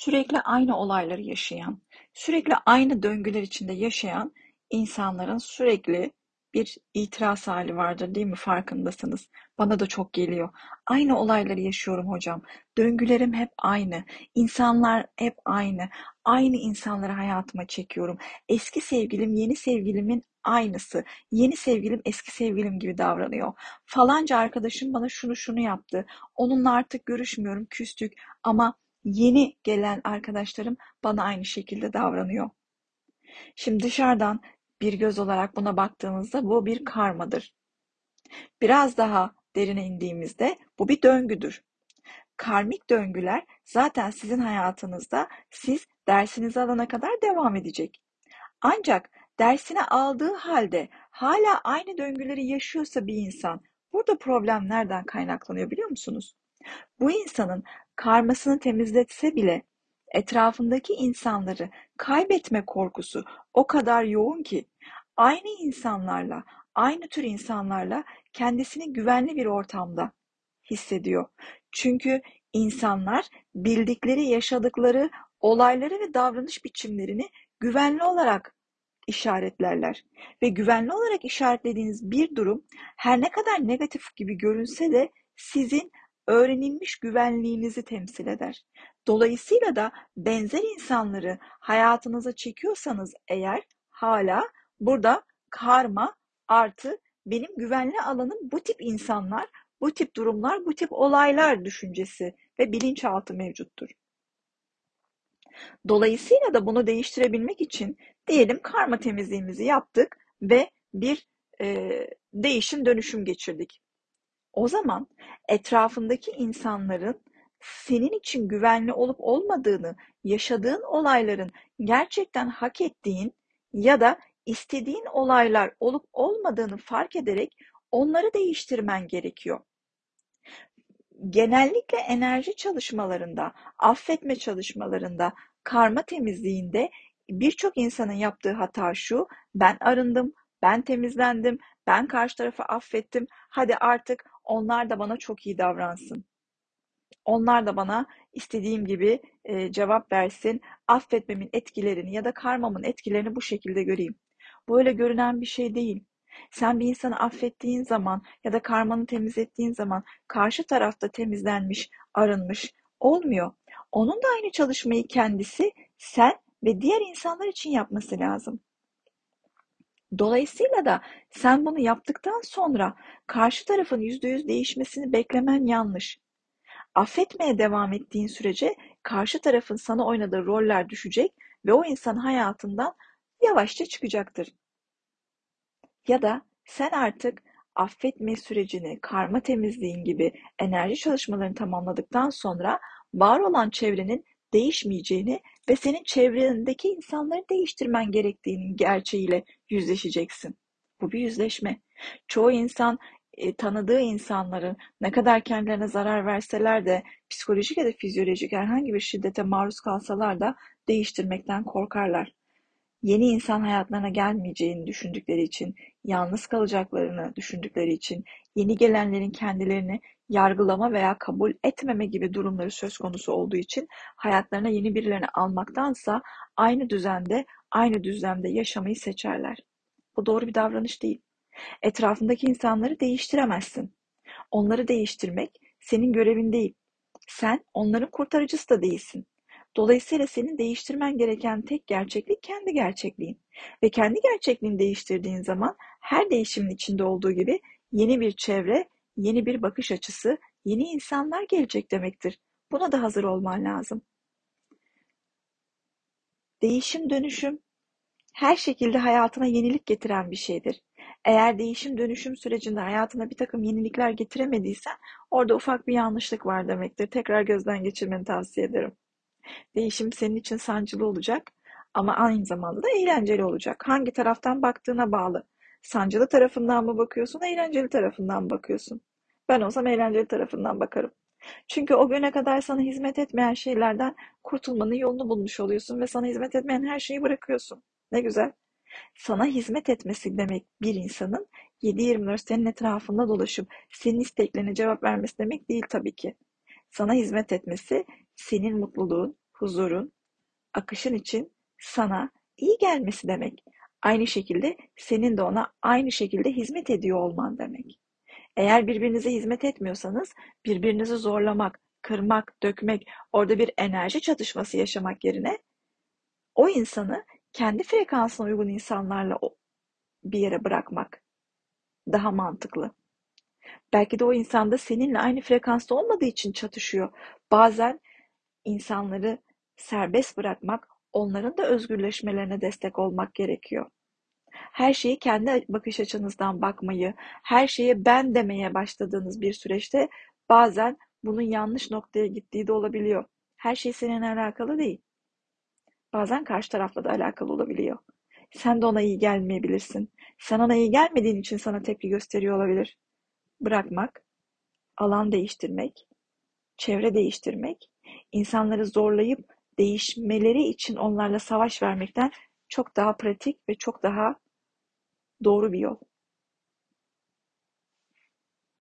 sürekli aynı olayları yaşayan, sürekli aynı döngüler içinde yaşayan insanların sürekli bir itiraz hali vardır değil mi? Farkındasınız. Bana da çok geliyor. Aynı olayları yaşıyorum hocam. Döngülerim hep aynı. İnsanlar hep aynı. Aynı insanları hayatıma çekiyorum. Eski sevgilim yeni sevgilimin aynısı. Yeni sevgilim eski sevgilim gibi davranıyor. Falanca arkadaşım bana şunu şunu yaptı. Onunla artık görüşmüyorum, küstük ama yeni gelen arkadaşlarım bana aynı şekilde davranıyor. Şimdi dışarıdan bir göz olarak buna baktığımızda bu bir karmadır. Biraz daha derine indiğimizde bu bir döngüdür. Karmik döngüler zaten sizin hayatınızda siz dersinizi alana kadar devam edecek. Ancak dersini aldığı halde hala aynı döngüleri yaşıyorsa bir insan, burada problem nereden kaynaklanıyor biliyor musunuz? Bu insanın karmasını temizletse bile etrafındaki insanları kaybetme korkusu o kadar yoğun ki aynı insanlarla, aynı tür insanlarla kendisini güvenli bir ortamda hissediyor. Çünkü insanlar bildikleri, yaşadıkları olayları ve davranış biçimlerini güvenli olarak işaretlerler. Ve güvenli olarak işaretlediğiniz bir durum her ne kadar negatif gibi görünse de sizin öğrenilmiş güvenliğinizi temsil eder. Dolayısıyla da benzer insanları hayatınıza çekiyorsanız eğer hala burada karma artı benim güvenli alanım bu tip insanlar, bu tip durumlar, bu tip olaylar düşüncesi ve bilinçaltı mevcuttur. Dolayısıyla da bunu değiştirebilmek için diyelim karma temizliğimizi yaptık ve bir e, değişim dönüşüm geçirdik. O zaman etrafındaki insanların senin için güvenli olup olmadığını, yaşadığın olayların gerçekten hak ettiğin ya da istediğin olaylar olup olmadığını fark ederek onları değiştirmen gerekiyor. Genellikle enerji çalışmalarında, affetme çalışmalarında, karma temizliğinde birçok insanın yaptığı hata şu, ben arındım, ben temizlendim, ben karşı tarafı affettim, hadi artık onlar da bana çok iyi davransın. Onlar da bana istediğim gibi e, cevap versin, affetmemin etkilerini ya da karmamın etkilerini bu şekilde göreyim. Bu öyle görünen bir şey değil. Sen bir insanı affettiğin zaman ya da karmanı temizlettiğin zaman karşı tarafta temizlenmiş, arınmış olmuyor. Onun da aynı çalışmayı kendisi, sen ve diğer insanlar için yapması lazım. Dolayısıyla da sen bunu yaptıktan sonra karşı tarafın yüzde yüz değişmesini beklemen yanlış. Affetmeye devam ettiğin sürece karşı tarafın sana oynadığı roller düşecek ve o insan hayatından yavaşça çıkacaktır. Ya da sen artık affetme sürecini, karma temizliğin gibi enerji çalışmalarını tamamladıktan sonra var olan çevrenin değişmeyeceğini ve senin çevrendeki insanları değiştirmen gerektiğinin gerçeğiyle yüzleşeceksin. Bu bir yüzleşme. Çoğu insan e, tanıdığı insanların ne kadar kendilerine zarar verseler de psikolojik ya da fizyolojik herhangi bir şiddete maruz kalsalar da değiştirmekten korkarlar yeni insan hayatlarına gelmeyeceğini düşündükleri için, yalnız kalacaklarını düşündükleri için, yeni gelenlerin kendilerini yargılama veya kabul etmeme gibi durumları söz konusu olduğu için hayatlarına yeni birilerini almaktansa aynı düzende, aynı düzlemde yaşamayı seçerler. Bu doğru bir davranış değil. Etrafındaki insanları değiştiremezsin. Onları değiştirmek senin görevin değil. Sen onların kurtarıcısı da değilsin. Dolayısıyla senin değiştirmen gereken tek gerçeklik kendi gerçekliğin. Ve kendi gerçekliğini değiştirdiğin zaman her değişimin içinde olduğu gibi yeni bir çevre, yeni bir bakış açısı, yeni insanlar gelecek demektir. Buna da hazır olman lazım. Değişim dönüşüm her şekilde hayatına yenilik getiren bir şeydir. Eğer değişim dönüşüm sürecinde hayatına bir takım yenilikler getiremediysen orada ufak bir yanlışlık var demektir. Tekrar gözden geçirmeni tavsiye ederim. Değişim senin için sancılı olacak ama aynı zamanda da eğlenceli olacak. Hangi taraftan baktığına bağlı. Sancılı tarafından mı bakıyorsun, eğlenceli tarafından mı bakıyorsun? Ben olsam eğlenceli tarafından bakarım. Çünkü o güne kadar sana hizmet etmeyen şeylerden kurtulmanın yolunu bulmuş oluyorsun ve sana hizmet etmeyen her şeyi bırakıyorsun. Ne güzel. Sana hizmet etmesi demek bir insanın 7-24 senin etrafında dolaşıp senin isteklerine cevap vermesi demek değil tabii ki. Sana hizmet etmesi senin mutluluğun, huzurun, akışın için sana iyi gelmesi demek. Aynı şekilde senin de ona aynı şekilde hizmet ediyor olman demek. Eğer birbirinize hizmet etmiyorsanız birbirinizi zorlamak, kırmak, dökmek, orada bir enerji çatışması yaşamak yerine o insanı kendi frekansına uygun insanlarla bir yere bırakmak daha mantıklı. Belki de o insan da seninle aynı frekansta olmadığı için çatışıyor. Bazen insanları serbest bırakmak, onların da özgürleşmelerine destek olmak gerekiyor. Her şeyi kendi bakış açınızdan bakmayı, her şeye ben demeye başladığınız bir süreçte bazen bunun yanlış noktaya gittiği de olabiliyor. Her şey seninle alakalı değil. Bazen karşı tarafla da alakalı olabiliyor. Sen de ona iyi gelmeyebilirsin. Sen ona iyi gelmediğin için sana tepki gösteriyor olabilir. Bırakmak, alan değiştirmek, çevre değiştirmek, insanları zorlayıp değişmeleri için onlarla savaş vermekten çok daha pratik ve çok daha doğru bir yol.